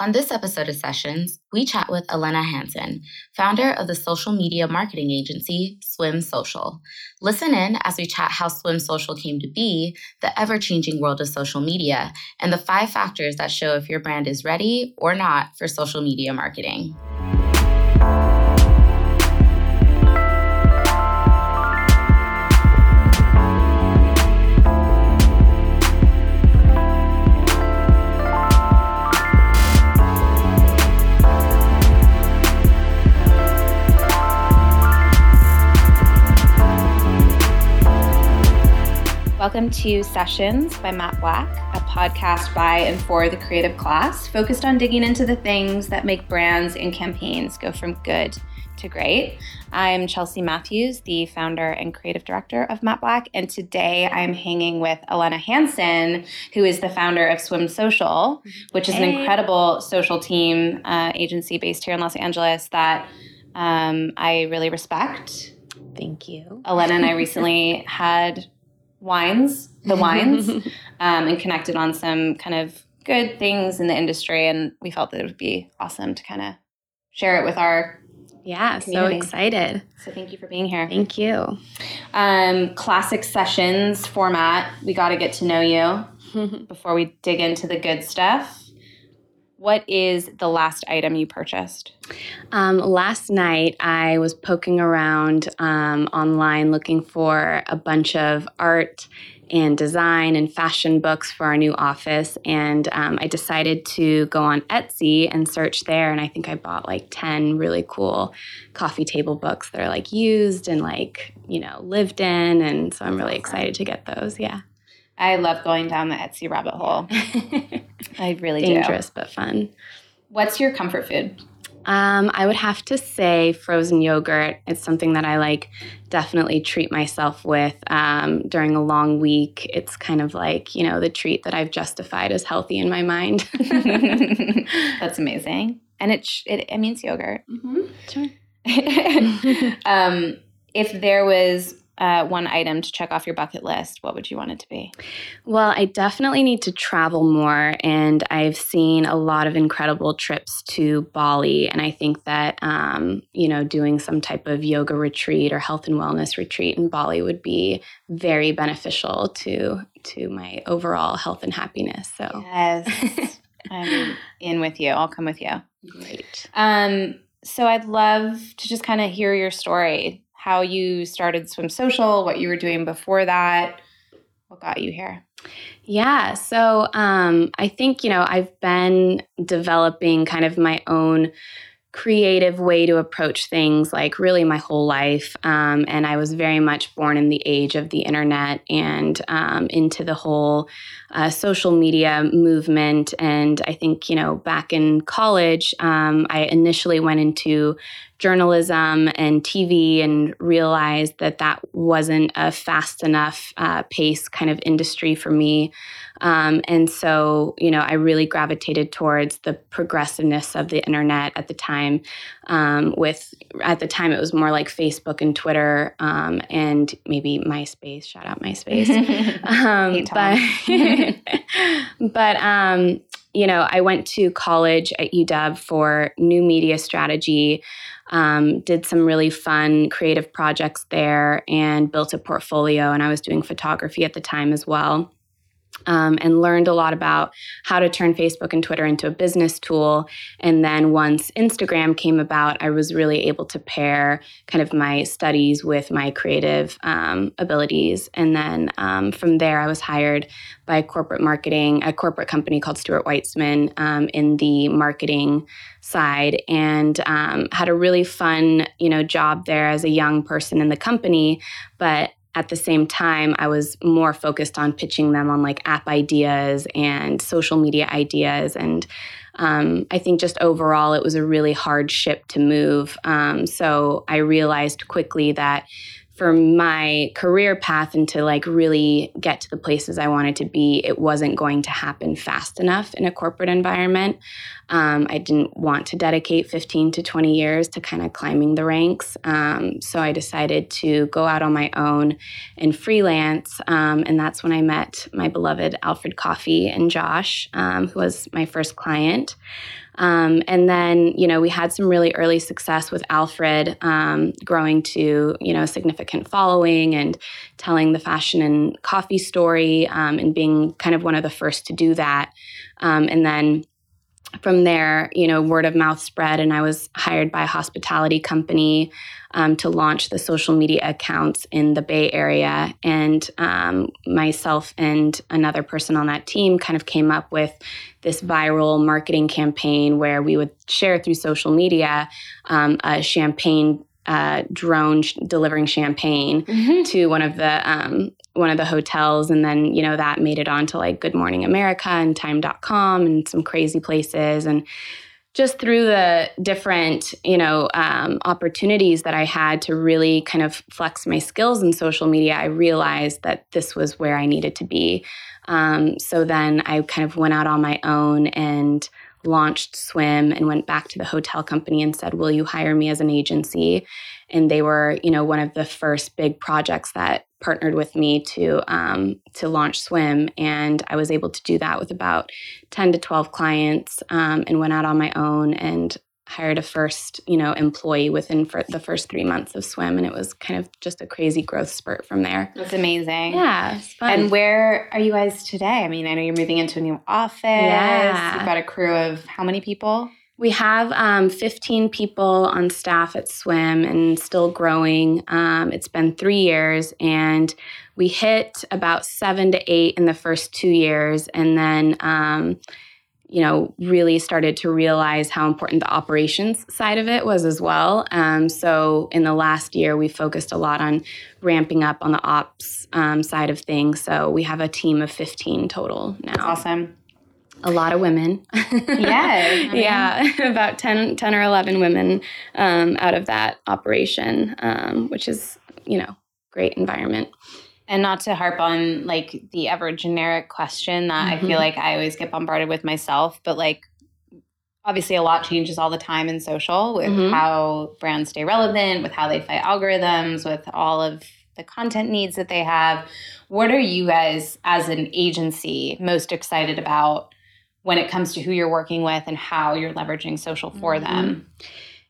On this episode of Sessions, we chat with Elena Hansen, founder of the social media marketing agency Swim Social. Listen in as we chat how Swim Social came to be, the ever changing world of social media, and the five factors that show if your brand is ready or not for social media marketing. Welcome to Sessions by Matte Black, a podcast by and for the creative class focused on digging into the things that make brands and campaigns go from good to great. I'm Chelsea Matthews, the founder and creative director of Matte Black, and today I'm hanging with Elena Hansen, who is the founder of Swim Social, which is an incredible social team uh, agency based here in Los Angeles that um, I really respect. Thank you. Elena and I recently had wines, the wines, um, and connected on some kind of good things in the industry. And we felt that it would be awesome to kind of share it with our yeah, community. so excited. So thank you for being here. Thank you. Um, classic sessions format. We got to get to know you before we dig into the good stuff. What is the last item you purchased? Um, last night, I was poking around um, online looking for a bunch of art and design and fashion books for our new office. And um, I decided to go on Etsy and search there. And I think I bought like 10 really cool coffee table books that are like used and like, you know, lived in. And so I'm really excited to get those. Yeah. I love going down the Etsy rabbit hole. I really Dangerous, do. but fun. What's your comfort food? Um, I would have to say frozen yogurt. It's something that I like definitely treat myself with um, during a long week. It's kind of like, you know, the treat that I've justified as healthy in my mind. That's amazing. And it, sh- it, it means yogurt. mm-hmm. Sure. um, if there was uh, one item to check off your bucket list, what would you want it to be? Well, I definitely need to travel more, and I've seen a lot of incredible trips to Bali. And I think that, um, you know, doing some type of yoga retreat or health and wellness retreat in Bali would be very beneficial to to my overall health and happiness. So, Yes. I'm in with you. I'll come with you. great. Um, so I'd love to just kind of hear your story, how you started Swim Social, what you were doing before that, what got you here. Yeah. So um, I think, you know, I've been developing kind of my own creative way to approach things like really my whole life. Um, and I was very much born in the age of the internet and um, into the whole uh, social media movement. And I think, you know, back in college, um, I initially went into journalism and TV and realized that that wasn't a fast enough uh, pace kind of industry for me. Um, and so, you know, I really gravitated towards the progressiveness of the internet at the time. Um, with at the time, it was more like Facebook and Twitter, um, and maybe MySpace. Shout out MySpace. um, but but um, you know, I went to college at UW for new media strategy. Um, did some really fun creative projects there and built a portfolio. And I was doing photography at the time as well um, and learned a lot about how to turn Facebook and Twitter into a business tool. And then once Instagram came about, I was really able to pair kind of my studies with my creative um, abilities. And then um, from there, I was hired by corporate marketing, a corporate company called Stuart Weitzman um, in the marketing side, and um, had a really fun, you know, job there as a young person in the company. But at the same time, I was more focused on pitching them on like app ideas and social media ideas. And um, I think just overall, it was a really hard ship to move. Um, so I realized quickly that for my career path and to like really get to the places I wanted to be, it wasn't going to happen fast enough in a corporate environment. Um, I didn't want to dedicate 15 to 20 years to kind of climbing the ranks. Um, so I decided to go out on my own and freelance. Um, and that's when I met my beloved Alfred Coffee and Josh, um, who was my first client. Um, and then, you know, we had some really early success with Alfred um, growing to, you know, a significant following and telling the fashion and coffee story um, and being kind of one of the first to do that. Um, and then from there, you know, word of mouth spread, and I was hired by a hospitality company um, to launch the social media accounts in the Bay Area. And um, myself and another person on that team kind of came up with this viral marketing campaign where we would share through social media um, a champagne uh, drone sh- delivering champagne mm-hmm. to one of the um, one of the hotels and then you know that made it onto like good morning america and time.com and some crazy places. And just through the different you know um, opportunities that i had to really kind of flex my skills in social media i realized that this was where i needed to be. Um, so then i kind of went out on my own and launched swim and went back to the hotel company and said will you hire me as an agency? And they were you know one of the first big projects that partnered with me to um, to launch swim and i was able to do that with about 10 to 12 clients um, and went out on my own and hired a first you know employee within the first three months of swim and it was kind of just a crazy growth spurt from there. That's amazing. Yeah and where are you guys today? I mean i know you're moving into a new office. Yeah. you've got a crew of how many people we have um, 15 people on staff at Swim and still growing. Um, it's been three years, and we hit about seven to eight in the first two years, and then, um, you know, really started to realize how important the operations side of it was as well. Um, so, in the last year, we focused a lot on ramping up on the ops um, side of things. So, we have a team of 15 total now. That's awesome a lot of women. yeah. yeah, about 10, 10, or 11 women um, out of that operation, um, which is, you know, great environment. And not to harp on like the ever generic question that mm-hmm. I feel mm-hmm. like I always get bombarded with myself, but like obviously a lot changes all the time in social with mm-hmm. how brands stay relevant, with how they fight algorithms, with all of the content needs that they have. What are you guys as an agency most excited about when it comes to who you're working with and how you're leveraging social for mm-hmm. them.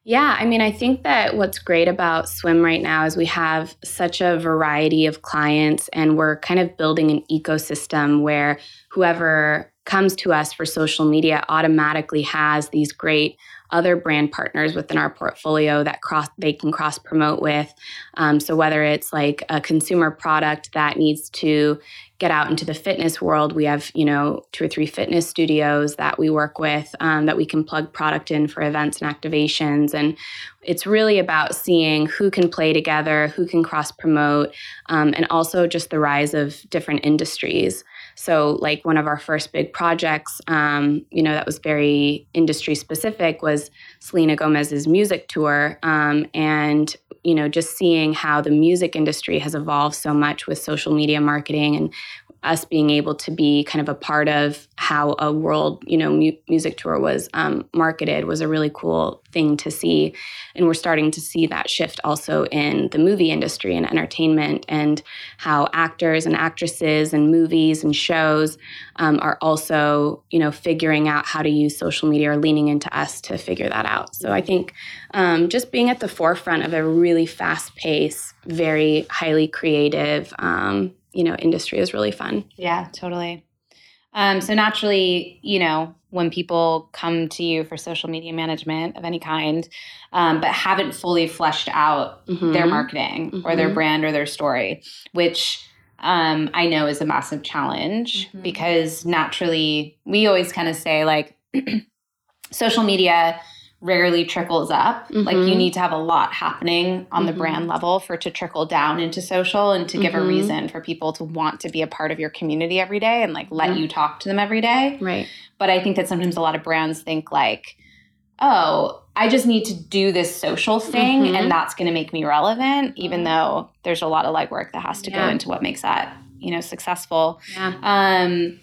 Yeah, I mean, I think that what's great about Swim right now is we have such a variety of clients, and we're kind of building an ecosystem where whoever comes to us for social media automatically has these great other brand partners within our portfolio that cross they can cross promote with. Um, so whether it's like a consumer product that needs to get out into the fitness world, we have you know two or three fitness studios that we work with um, that we can plug product in for events and activations, and it's really about seeing who can play together, who can cross promote, um, and also just the rise of different industries. So, like one of our first big projects, um, you know, that was very industry specific was Selena Gomez's music tour. Um, and, you know, just seeing how the music industry has evolved so much with social media marketing and us being able to be kind of a part of how a world, you know, mu- music tour was um, marketed was a really cool thing to see. And we're starting to see that shift also in the movie industry and entertainment and how actors and actresses and movies and shows um, are also, you know, figuring out how to use social media or leaning into us to figure that out. So I think um, just being at the forefront of a really fast pace, very highly creative, um, you know industry is really fun yeah totally um, so naturally you know when people come to you for social media management of any kind um, but haven't fully fleshed out mm-hmm. their marketing mm-hmm. or their mm-hmm. brand or their story which um, i know is a massive challenge mm-hmm. because naturally we always kind of say like social media rarely trickles up. Mm-hmm. Like you mm-hmm. need to have a lot happening on mm-hmm. the brand mm-hmm. level for it to trickle down into social and to mm-hmm. give a mm-hmm. reason for people to want to be a part of your community every day and like let you talk to them every day. Right. But I think that sometimes a lot of brands think like, oh, I just need to do this social thing and that's going to make me relevant, even though there's a lot of legwork that has to yeah. go into what makes that, you know, successful. Yeah. Um,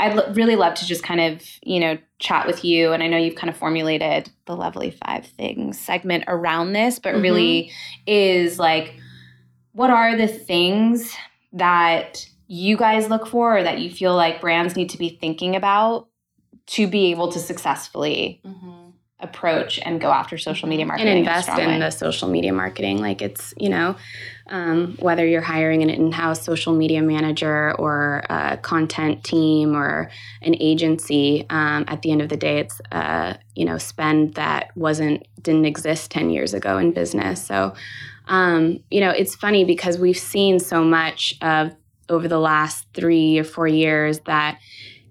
I'd l- really love to just kind of, you know, chat with you. And I know you've kind of formulated the Lovely Five Things segment around this, but mm-hmm. really is like, what are the things that you guys look for or that you feel like brands need to be thinking about to be able to successfully mm-hmm. approach and go after social media marketing and invest in the social media marketing. Like in the social media marketing. Like it's, you know, um, whether you're hiring an in house social media manager or a content team or an agency, um, at the end of the day, it's, uh, you know, spend that wasn't, didn't exist 10 years ago in business. So, um, you know, it's funny because we've seen so much of over the last three or four years that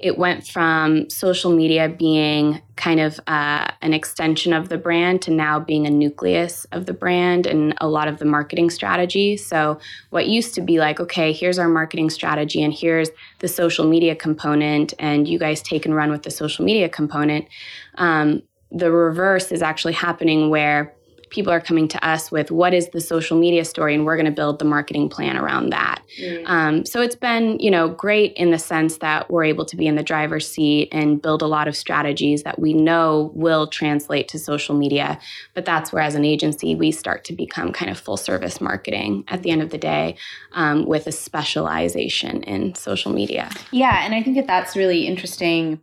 it went from social media being kind of uh, an extension of the brand to now being a nucleus of the brand and a lot of the marketing strategy. So, what used to be like, okay, here's our marketing strategy and here's the social media component, and you guys take and run with the social media component. Um, the reverse is actually happening where people are coming to us with what is the social media story? And we're going to build the marketing plan around that. Mm. um, so it's been you know great in the sense that we're able to be in the driver's seat and build a lot of strategies that we know will translate to social media. But that's where as an agency we start to become kind of full service marketing at the end of the day um, with a specialization in social media. Yeah and i think that that's really interesting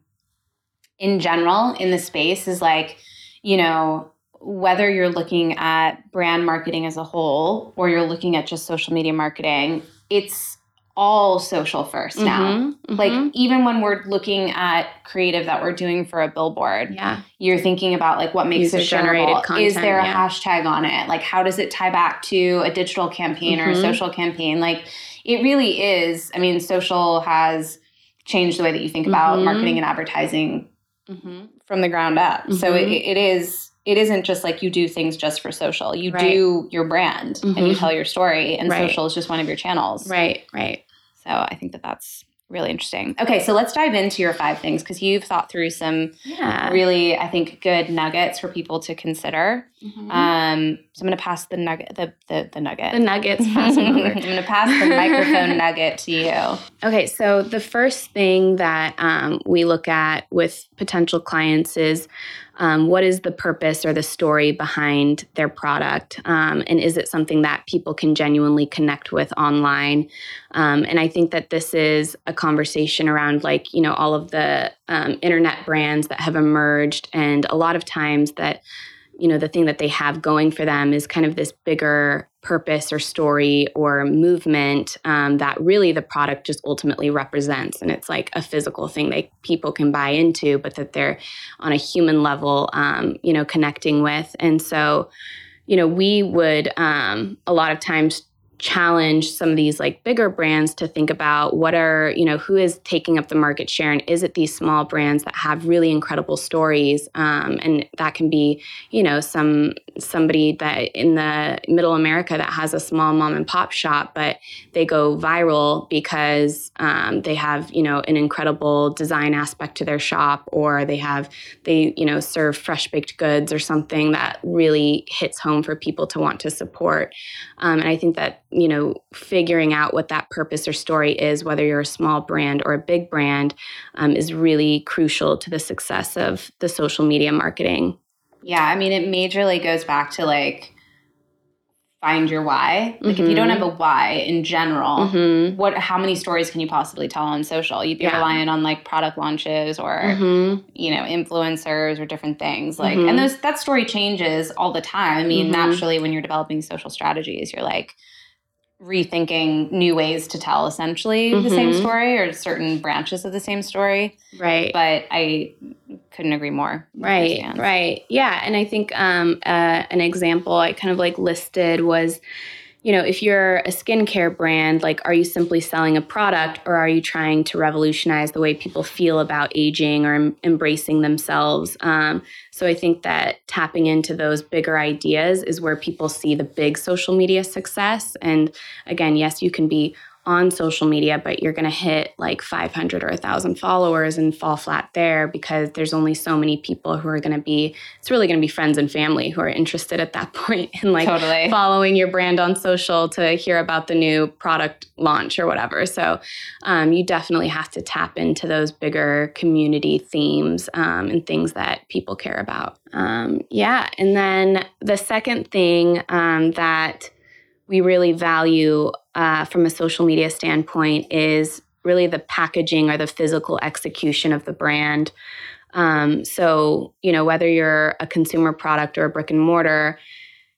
in general in the space is like you know whether you're looking at brand marketing as a whole or you're looking at just social media marketing, it's all social 1st mm-hmm, now. Mm-hmm. Like even when we're looking at creative that we're doing for a billboard, yeah, you're thinking about like what makes User it generated content. Is there a yeah. hashtag on it? Like how does it tie back to a digital campaign mm-hmm. or a mm-hmm. social campaign? Like it really is. I mean, social has changed the way that you think about mm-hmm. marketing and advertising mm-hmm. from the ground up. So it, it is it isn't just like you do things just for social. You right. do your brand mm-hmm. and you mm-hmm. tell your story, and right. social is just one of your channels. Right, right. So I think that that's really interesting. Okay, so let's dive into your five things because you've thought through some yeah. really, I think, good nuggets for people to consider. Mm-hmm. Um, so I'm going to pass the nugget, the the, the nugget, the nuggets. I'm going to pass the microphone nugget to you. Okay, so the first thing that um, we look at with potential clients is um, what is the purpose or the story behind their product um, and is it something that people can genuinely connect with online um, and i think that this is a conversation around like you know all of the um, internet brands that have emerged and a lot of times that you know the thing that they have going for them is kind of this bigger purpose or story or movement um, that really the product just ultimately represents. And it's like a physical thing that people can buy into but that they're on a human level um, you know connecting with. And so you know we would um, a lot of times challenge some of these like bigger brands to think about what are you know who is taking up the market share and is it these small brands that have really incredible stories um, and that can be you know some somebody that in the middle america that has a small mom and pop shop but they go viral because um, they have you know an incredible design aspect to their shop or they have they you know serve fresh baked goods or something that really hits home for people to want to support. Um, and i think that you know, figuring out what that purpose or story is, whether you're a small brand or a big brand, um, is really crucial to the success of the social media marketing. Yeah, I mean, it majorly goes back to like find your why. Like mm-hmm. if you don't mm-hmm. have a why in general, mm-hmm. what how many stories can you possibly tell on social? You'd be yeah. relying on like product launches or mm-hmm. you know, influencers or different things. Like and mm-hmm. those that story changes all the time. I mean, mm-hmm. naturally when you're developing social strategies, you're like rethinking new ways to tell essentially mm-hmm. the same mm-hmm. story or certain branches of the same story. Right. But I couldn't agree more. Right. Right. Yeah. And I think um, uh, an example I kind of like listed was you know, if you're a skincare brand, like, are you simply selling a product or are you trying to revolutionize the way people feel about aging or em- embracing themselves? Um, so I think that tapping into those bigger ideas is where people see the big social media success. And again, yes, you can be on social media, but you're going to hit like 500 or 1,000 followers and fall flat there because there's only so many people who are going to be, it's really going to be friends and family who are interested at that point in like totally. following your brand on social to hear about the new product launch or whatever. So um, you definitely have to tap into those bigger community themes um, and things that people care about. Um, yeah. And then the second thing um, that we really value uh, from a social media standpoint is really the packaging or the physical execution of the brand. Um, so, you know, whether you're a consumer product or a brick and mortar,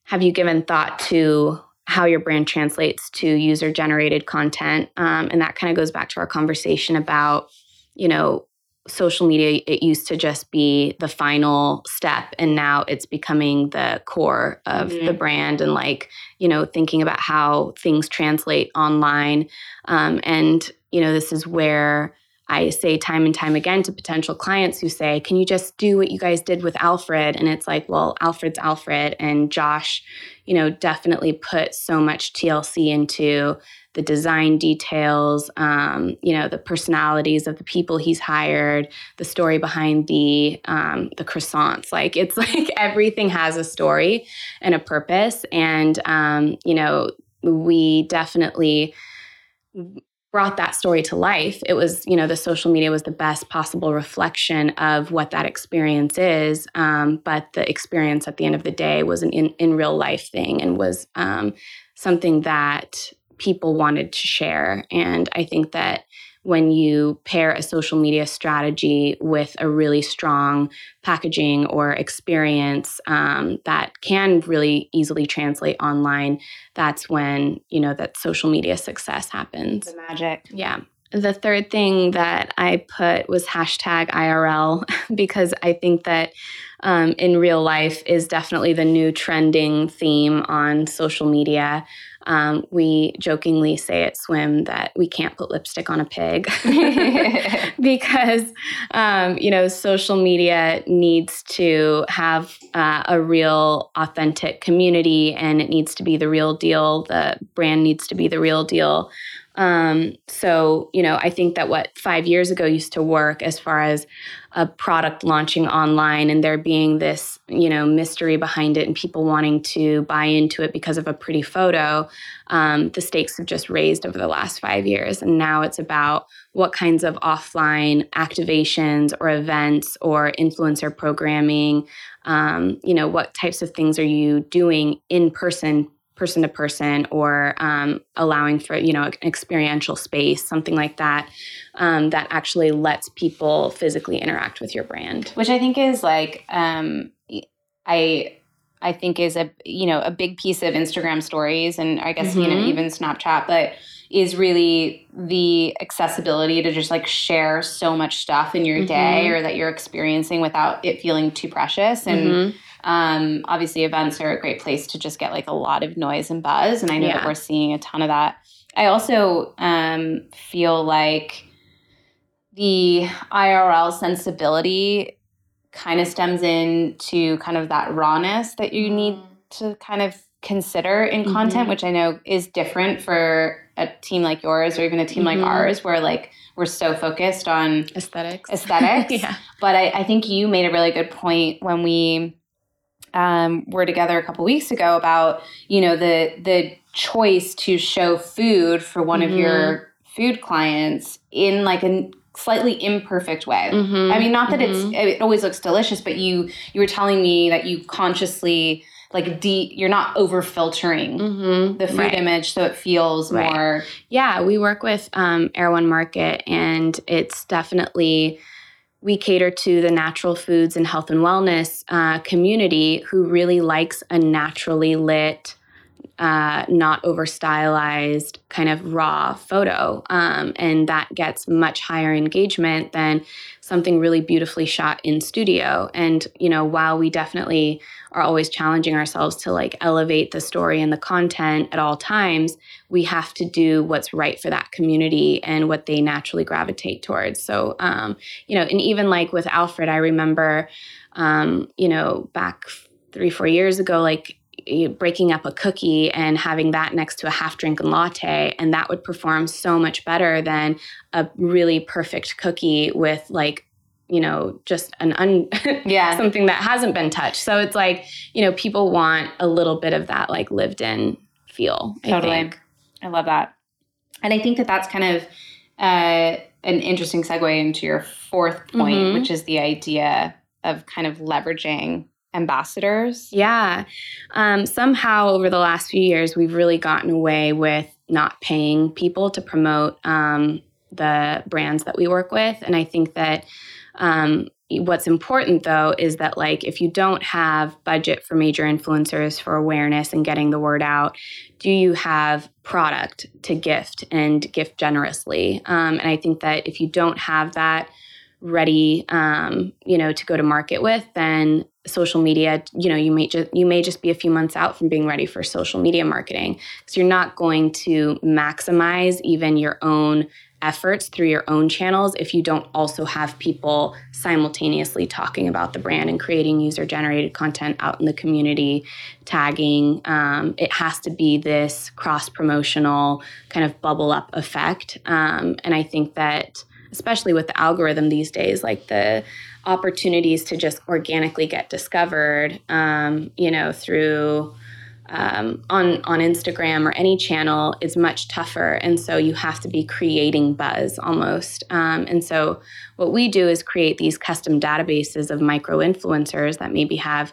have you given thought to how your brand translates to user generated content? Um, and that kind of goes back to our conversation about, you know, social media. It used to just be the final step, and now it's becoming the core of mm-hmm. the brand and like, you know, thinking about how things translate online. Um, and, you know, this is where I say time and time again to potential clients who say, Can you just do what you guys did with Alfred? And it's like, Well, Alfred's Alfred. And Josh, you know, definitely put so much TLC into the design details, um, you know, the personalities of the people he's hired, the story behind the um, the croissants. Like it's like everything has a story and a purpose. And um, you know, we definitely brought that story to life it was you know the social media was the best possible reflection of what that experience is um, but the experience at the end of the day was an in, in real life thing and was um, something that people wanted to share. And i think that when you pair a social media strategy with a really strong packaging or experience um, that can really easily translate online that's when you know that social media success happens. The magic. Yeah. The third thing that I put was hashtag IRL because I think that um, in real life is definitely the new trending theme on social media. Um, we jokingly say at Swim that we can't put lipstick on a pig because, um, you know, social media needs to have uh, a real, authentic community and it needs to be the real deal. The brand needs to be the real deal. Um, so, you know, I think that what five years ago used to work as far as a product launching online and there being this, you know, mystery behind it and people wanting to buy into it because of a pretty photo, um, the stakes have just raised over the last five years. And now it's about what kinds of offline activations or events or influencer programming, um, you know, what types of things are you doing in person person to person or um, allowing for you know an experiential space something like that um, that actually lets people physically interact with your brand which i think is like um, i i think is a you know a big piece of instagram stories and i guess mm-hmm. you know mm-hmm. even snapchat but is really the accessibility to just like share so much stuff in your mm-hmm. day or that you're experiencing without it feeling too precious and mm-hmm um, obviously, events are a great place to just get like a lot of noise and buzz. And I know yeah. that we're seeing a ton of that. I also um, feel like the IRL sensibility kind of stems into kind of that rawness that you need mm. to kind of consider in mm-hmm. content, which I know is different for a team like yours or even a team mm-hmm. like ours, where like we're so focused on aesthetics. Aesthetics. yeah. But I, I think you made a really good point when we um, were together a couple weeks ago about you know the the choice to show food for one mm-hmm. of your food clients in like a slightly imperfect way. Mm-hmm. I mean, not that mm-hmm. it's it always looks delicious, but you you were telling me that you consciously like de you're not over filtering mm-hmm. the food right. image so it feels right. more yeah we work with um, Erewhon Market and it's definitely we cater to the natural foods and health and wellness uh, community who really likes a naturally lit, uh, not over stylized kind of raw photo. Um, and that gets much higher engagement than something really beautifully shot in studio. And, you know, while we definitely are always challenging ourselves to like elevate the story and the content at all times, we have to do what's right for that community and what they naturally gravitate towards. So, um, you know, and even like with Alfred, I remember, um, you know, back three, four years ago, like breaking up a cookie and having that next to a half drinking latte and that would perform so much better than a really perfect cookie with like you know just an un yeah. something that hasn't been touched. So it's like you know people want a little bit of that like lived in feel totally. I, I love that. And i think that that's kind of uh, an interesting segue into your fourth point mm-hmm. which is the idea of kind of leveraging ambassadors? Yeah. Um, somehow over the last few years we've really gotten away with not paying people to promote um, the brands that we work with. And i think that um, what's important though is that like if you don't have budget for major influencers for awareness and getting the word out do you have product to gift and gift generously? Um, and i think that if you don't have that ready um, you know to go to market with then social media you know you may just you may just be a few months out from being ready for social media marketing because you're not going to maximize even your own efforts through your own channels if you don't also have people simultaneously talking about the brand and creating user generated content out in the community, tagging. Um, it has to be this cross promotional kind of bubble up effect. Um, and I think that, especially with the algorithm these days, like the opportunities to just organically get discovered, um, you know, through um, on on Instagram or any channel is much tougher, and so you have to be creating buzz almost. Um, and so what we do is create these custom databases of micro influencers that maybe have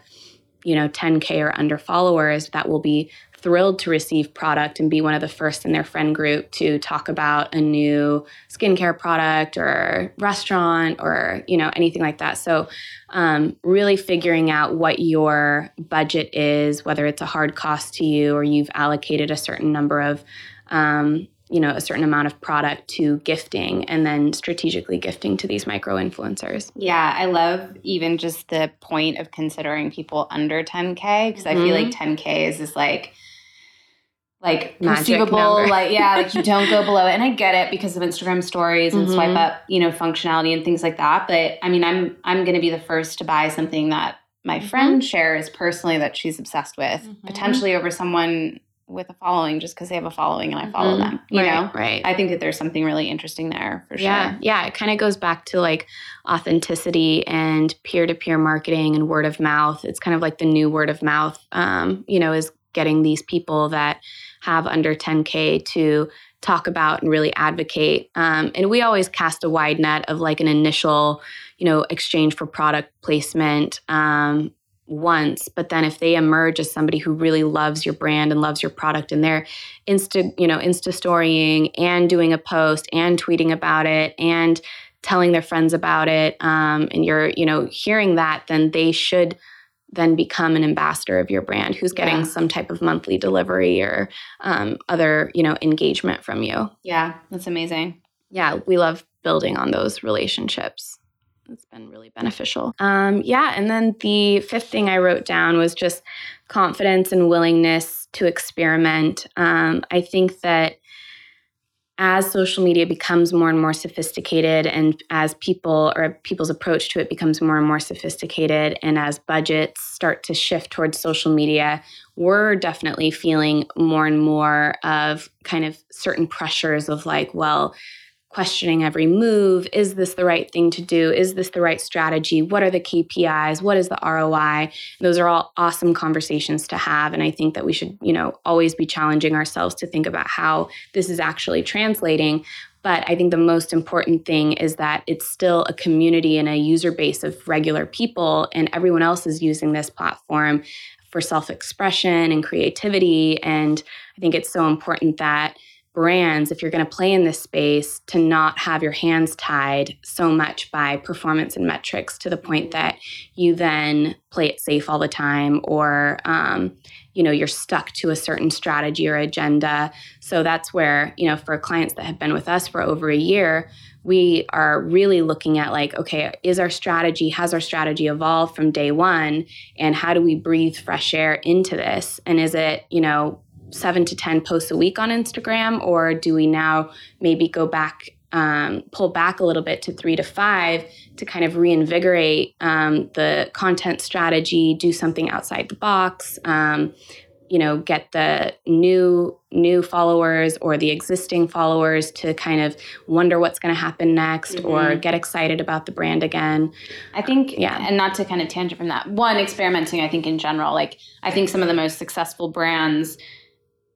you know 10k or under followers that will be thrilled to receive product and be one of the first in their friend group to talk about a new skincare product or restaurant or you know anything like that so um, really figuring out what your budget is whether it's a hard cost to you or you've allocated a certain number of um, you know a certain amount of product to gifting and then strategically gifting to these micro influencers yeah i love even just the point of considering people under 10k because mm-hmm. i feel like 10k mm-hmm. is this like like perceivable like yeah like you don't go below it and i get it because of instagram stories and mm-hmm. swipe up you know functionality and things like that but i mean i'm i'm going to be the first to buy something that my mm-hmm. friend shares personally that she's obsessed with mm-hmm. potentially over someone with a following just because they have a following and I follow mm-hmm. them. You right, know? Right. I think that there's something really interesting there for yeah, sure. Yeah. It kind of goes back to like authenticity and peer to peer marketing and word of mouth. It's kind of like the new word of mouth, um, you know, is getting these people that have under 10K to talk about and really advocate. Um, and we always cast a wide net of like an initial, you know, exchange for product placement um, once, but then if they emerge as somebody who really loves your brand and loves your product and they're insta, you know, insta storying and doing a post and tweeting about it and telling their friends about it, um, and you're, you know, hearing that, then they should then become an ambassador of your brand who's getting yeah. some type of monthly delivery or um, other you know engagement from you. Yeah that's amazing. Yeah we love building on those relationships. It's been really beneficial. Um, yeah and then the fifth thing i wrote down was just confidence and willingness to experiment. Um, i think that as social media becomes more and more sophisticated and as people or people's approach to it becomes more and more sophisticated and as budgets start to shift towards social media we're definitely feeling more and more of kind of certain pressures of like well questioning every move. Is this the right thing to do? Is this the right strategy? What are the KPIs? What is the ROI? Those are all awesome conversations to have. And I think that we should, you know, always be challenging ourselves to think about how this is actually translating. But I think the most important thing is that it's still a community and a user base of regular people, and everyone else is using this platform for self expression and creativity. And I think it's so important that brands, if you're going to play in this space, to not have your hands tied so much by performance and metrics to the point that you then play it safe all the time or um, you know you're stuck to a certain strategy or agenda. So that's where you know for clients that have been with us for over a year we are really looking at like okay is our strategy has our strategy evolved from day one? And how do we breathe fresh air into this? And is it you know seven to 10 posts a week on Instagram? Or do we now maybe go back, um, pull back a little bit to three to five to kind of reinvigorate um, the content strategy, do something outside the box? Um, you know get the new new followers or the existing followers to kind of wonder what's going to happen next mm-hmm. or get excited about the brand again i think yeah and not to kind of tangent from that one experimenting i think in general like i think some of the most successful brands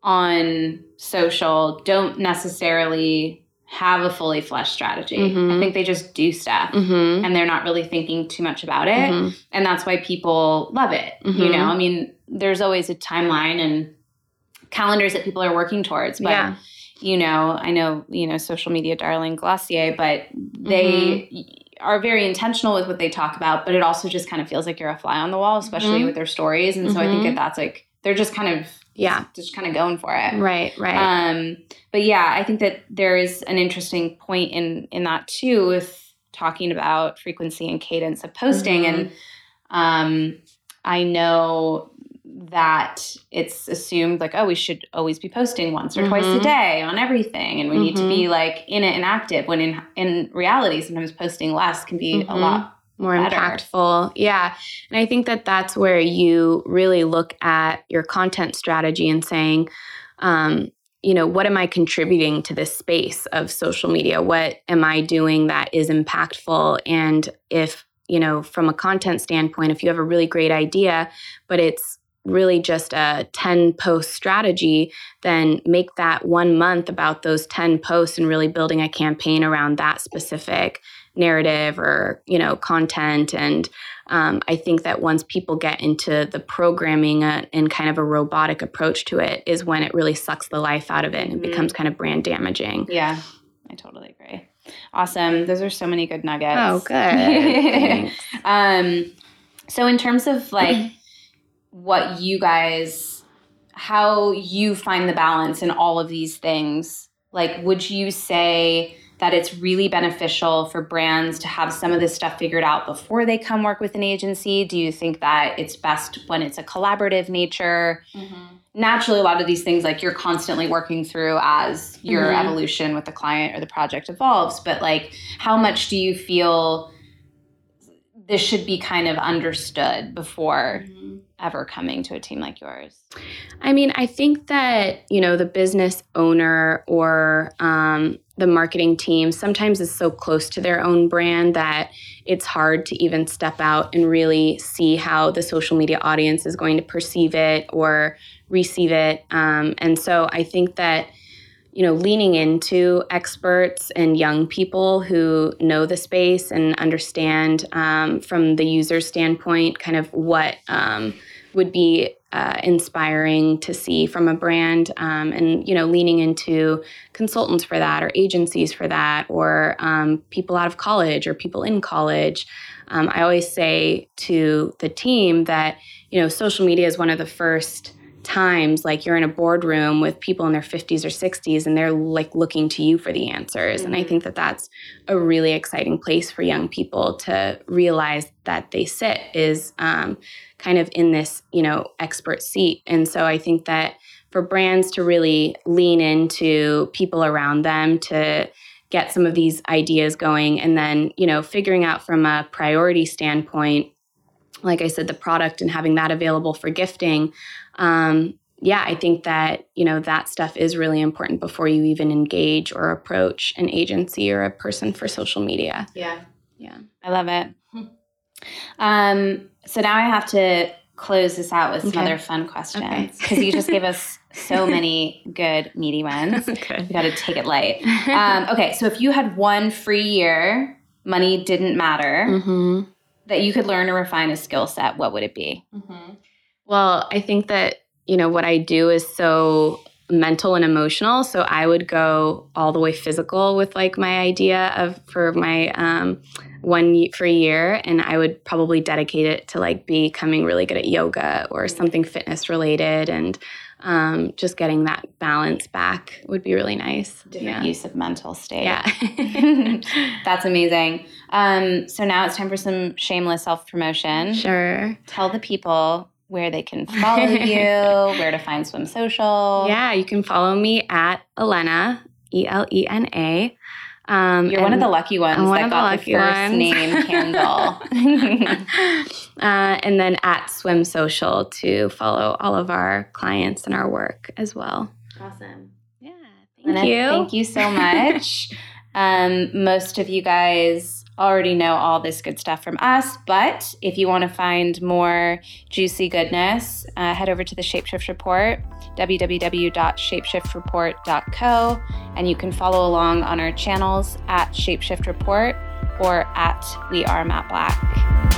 on social don't necessarily have a fully fleshed strategy. Mm-hmm. I think they just do stuff mm-hmm. and they're not really thinking too much about it. Mm-hmm. And that's why people love it. You mm-hmm. know, I mean, there's always a timeline and calendars that people are working towards. But, yeah. you know, I know, you know, social media darling Glossier, but they, are very intentional with what they talk about, but it also just kind of feels like you're a fly on the wall, especially Mhm. with their stories. And so I think that that's like they're just kind of Yeah. just kind of going for it. Right, right. Um, but yeah, I think that there is an interesting point in in that too, with talking about frequency and cadence of posting. Mhm. And um, I know that it's assumed like, oh, we should always be posting once or twice a day on everything, and we need to Mm-hmm. be like in it and active. When in in reality, sometimes posting less can be a Mhm. lot. More better. impactful. Yeah. And I think that that's where you really look at your content strategy and saying, um, you know, what am I contributing to this space of social media? What am I doing that is impactful? And if, you know, from a content standpoint, if you have a really great idea, but it's really just a 10 post strategy, then make that one month about those 10 posts and really building a campaign around that specific narrative or you know content and um, i think that once people get into the programming uh, and kind of a robotic approach to it is when it really sucks the life out of it and Mhm. becomes kind of brand damaging Yeah, I totally agree. Awesome. Those are so many good nuggets. oh good um, so in terms of like what you guys, how you find the balance in all of these things, like would you say that it's really beneficial for brands to have some of this stuff figured out before they come work with an agency? Do you think that it's best when it's a collaborative nature? Naturally, a lot of these things like you're constantly working through as your Mhm. evolution with the client or the project evolves. But like, how much do you feel this should be kind of understood before ever coming to a team like yours? I mean, I think that, you know, the business owner or um, the marketing team sometimes is so close to their own brand that it's hard to even step out and really see how the social media audience is going to perceive it or receive it. Um, and so I think that, you know, leaning into experts and young people who know the space and understand um, from the user standpoint kind of what um, would be uh, inspiring to see from a brand um, and you know leaning into consultants for that or agencies for that or um, people out of college or people in college. Um, i always say to the team that you know social media is one of the first times like you're in a boardroom with people in their 50s or 60s and they're like looking to you for the answers and i Mhm. think that that's a really exciting place for young people to realize that they sit is um, kind of in this you know expert seat and so i think that for brands to really lean into people around them to get some of these ideas going and then you know figuring out from a priority standpoint like i said the product and having that available for gifting um, yeah i think that you know that stuff is really important before you even engage or approach an agency or a person for social media Yeah. yeah I love it. Um, so now I have to close this out with some Okay. other fun questions Okay. because you just gave us so many good meaty ones. We good got to take it light. Um, okay, so if you had one free year, money didn't matter, hmm that you could learn or refine a skill set, what would it be? Well, I think that, you know, what I do is so mental and emotional. So I would go all the way physical with like my idea of for my um, one for a year. And I would probably dedicate it to like becoming really good at yoga or something fitness related and um, just getting that balance back would be really nice. Different yeah. use of mental state. Yeah. That's amazing. Um, so now it's time for some shameless self promotion. sure. Tell the people where they can follow you, where to find Swim Social. Yeah, you can follow me at Elena, E L E N A. Um, You're one of the lucky ones one that of got the, lucky first ones. name handle. uh, and then at Swim Social to follow all of our clients and our work as well. awesome. Yeah, thank Lena, you. Thank you so much. um, most of you guys already know all this good stuff from us, but if you want to find more juicy goodness, uh, head over to the Shapeshift Report, www.shapeshiftreport.co, and you can follow along on our channels at Shapeshift Report or at We Are Matte Black.